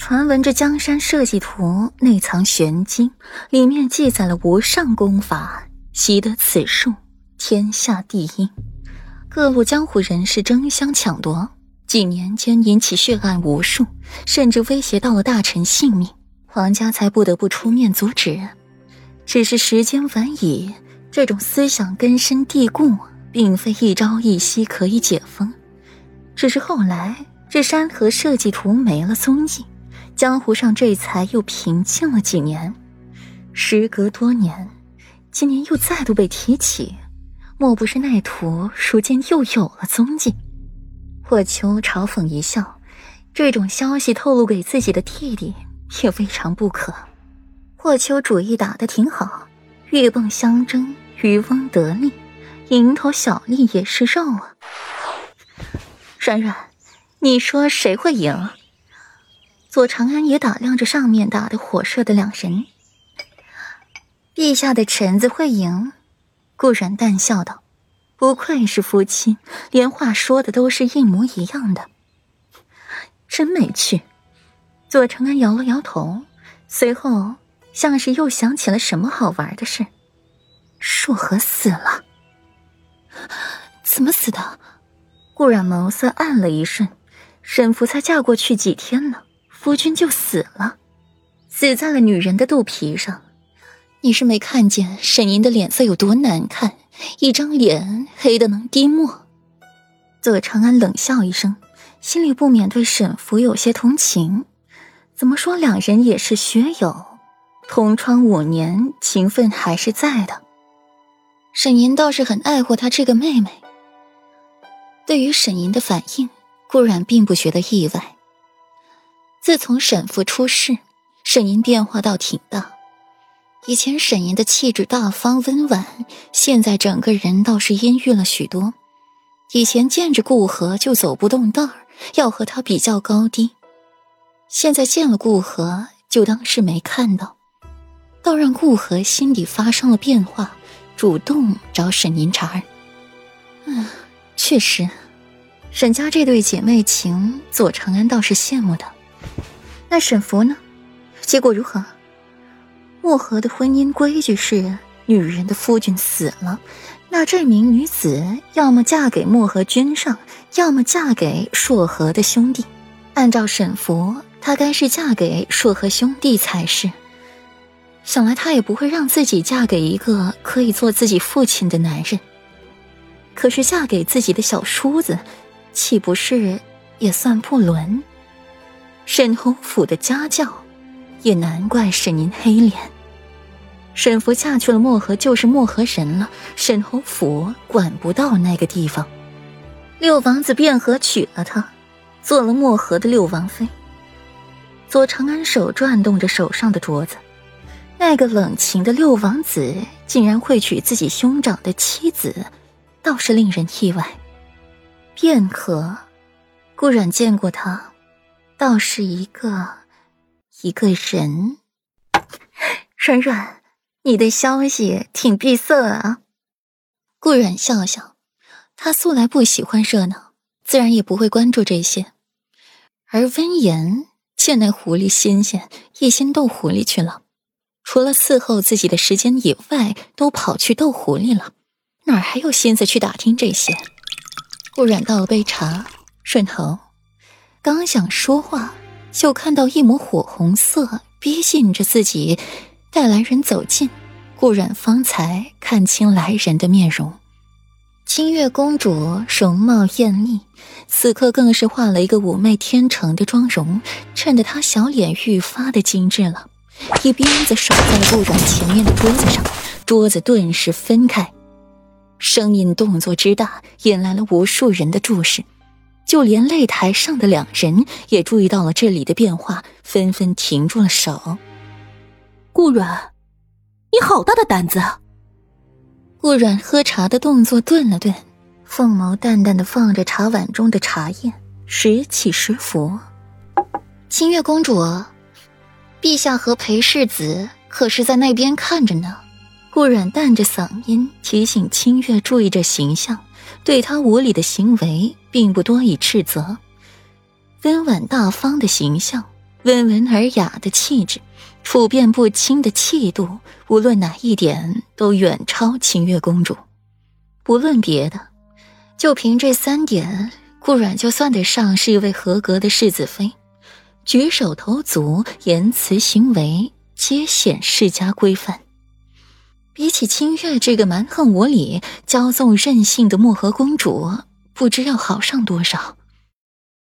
传闻这江山社稷图内藏玄机，里面记载了无上功法，习得此术天下第一。各路江湖人士争相抢夺，几年间引起血案无数，甚至威胁到了大臣性命，皇家才不得不出面阻止。只是时间晚矣，这种思想根深蒂固，并非一朝一夕可以解封。只是后来这山河设计图没了踪迹。江湖上这才又平静了几年，时隔多年，今年又再度被提起，莫不是那图如今又有了踪迹？霍秋嘲讽一笑，这种消息透露给自己的弟弟也未尝不可。霍秋主意打得挺好，鹬蚌相争，渔翁得利，蝇头小利也是肉啊。软软，你说谁会赢？左长安也打量着上面打得火热的两人，陛下的臣子会赢。顾然淡笑道：“不愧是夫妻，连话说的都是一模一样的，真没趣。”左长安摇了摇头，随后像是又想起了什么好玩的事：“硕和死了，怎么死的？”顾然眸色暗了一瞬，沈福才嫁过去几天呢？夫君就死了，死在了女人的肚皮上。你是没看见沈吟的脸色有多难看，一张脸黑的能滴墨。左长安冷笑一声，心里不免对沈福有些同情。怎么说，两人也是学友，同窗五年，情分还是在的。沈吟倒是很爱护他这个妹妹。对于沈吟的反应，顾然并不觉得意外。自从沈父出事，沈吟变化倒挺大。以前沈吟的气质大方温婉，现在整个人倒是阴郁了许多。以前见着顾河就走不动道儿，要和他比较高低，现在见了顾河就当是没看到，倒让顾河心底发生了变化，主动找沈吟茬儿。嗯，确实，沈家这对姐妹情，左长安倒是羡慕的。那沈福呢？结果如何？漠河的婚姻规矩是，女人的夫君死了，那这名女子要么嫁给漠河君上，要么嫁给硕河的兄弟。按照沈福，她该是嫁给硕河兄弟才是。想来她也不会让自己嫁给一个可以做自己父亲的男人。可是嫁给自己的小叔子，岂不是也算不伦？沈侯府的家教，也难怪沈您黑脸。沈福嫁去了漠河，就是漠河人了。沈侯府管不到那个地方。六王子卞和娶了她，做了漠河的六王妃。左长安手转动着手上的镯子，那个冷情的六王子竟然会娶自己兄长的妻子，倒是令人意外。卞和，顾然见过他。倒是一个一个人，软软，你的消息挺闭塞啊。顾软笑笑，他素来不喜欢热闹，自然也不会关注这些。而温言见那狐狸新鲜，一心斗狐狸去了，除了伺候自己的时间以外，都跑去斗狐狸了，哪还有心思去打听这些？顾软倒了杯茶，顺头。刚想说话，就看到一抹火红色逼近着自己，待来人走近，顾然方才看清来人的面容。清月公主容貌艳丽，此刻更是化了一个妩媚天成的妆容，衬得她小脸愈发的精致了。一鞭子甩在了顾然前面的桌子上，桌子顿时分开，声音动作之大，引来了无数人的注视。就连擂台上的两人也注意到了这里的变化，纷纷停住了手。顾软，你好大的胆子！顾软喝茶的动作顿了顿，凤眸淡淡的放着茶碗中的茶叶，时起时伏。清月公主，陛下和裴世子可是在那边看着呢。顾软淡着嗓音提醒清月注意着形象。对他无礼的行为，并不多以斥责。温婉大方的形象，温文尔雅的气质，普遍不惊的气度，无论哪一点都远超秦月公主。不论别的，就凭这三点，顾阮就算得上是一位合格的世子妃。举手投足、言辞行为，皆显世家规范。比起清月这个蛮横无理、骄纵任性的漠河公主，不知要好上多少。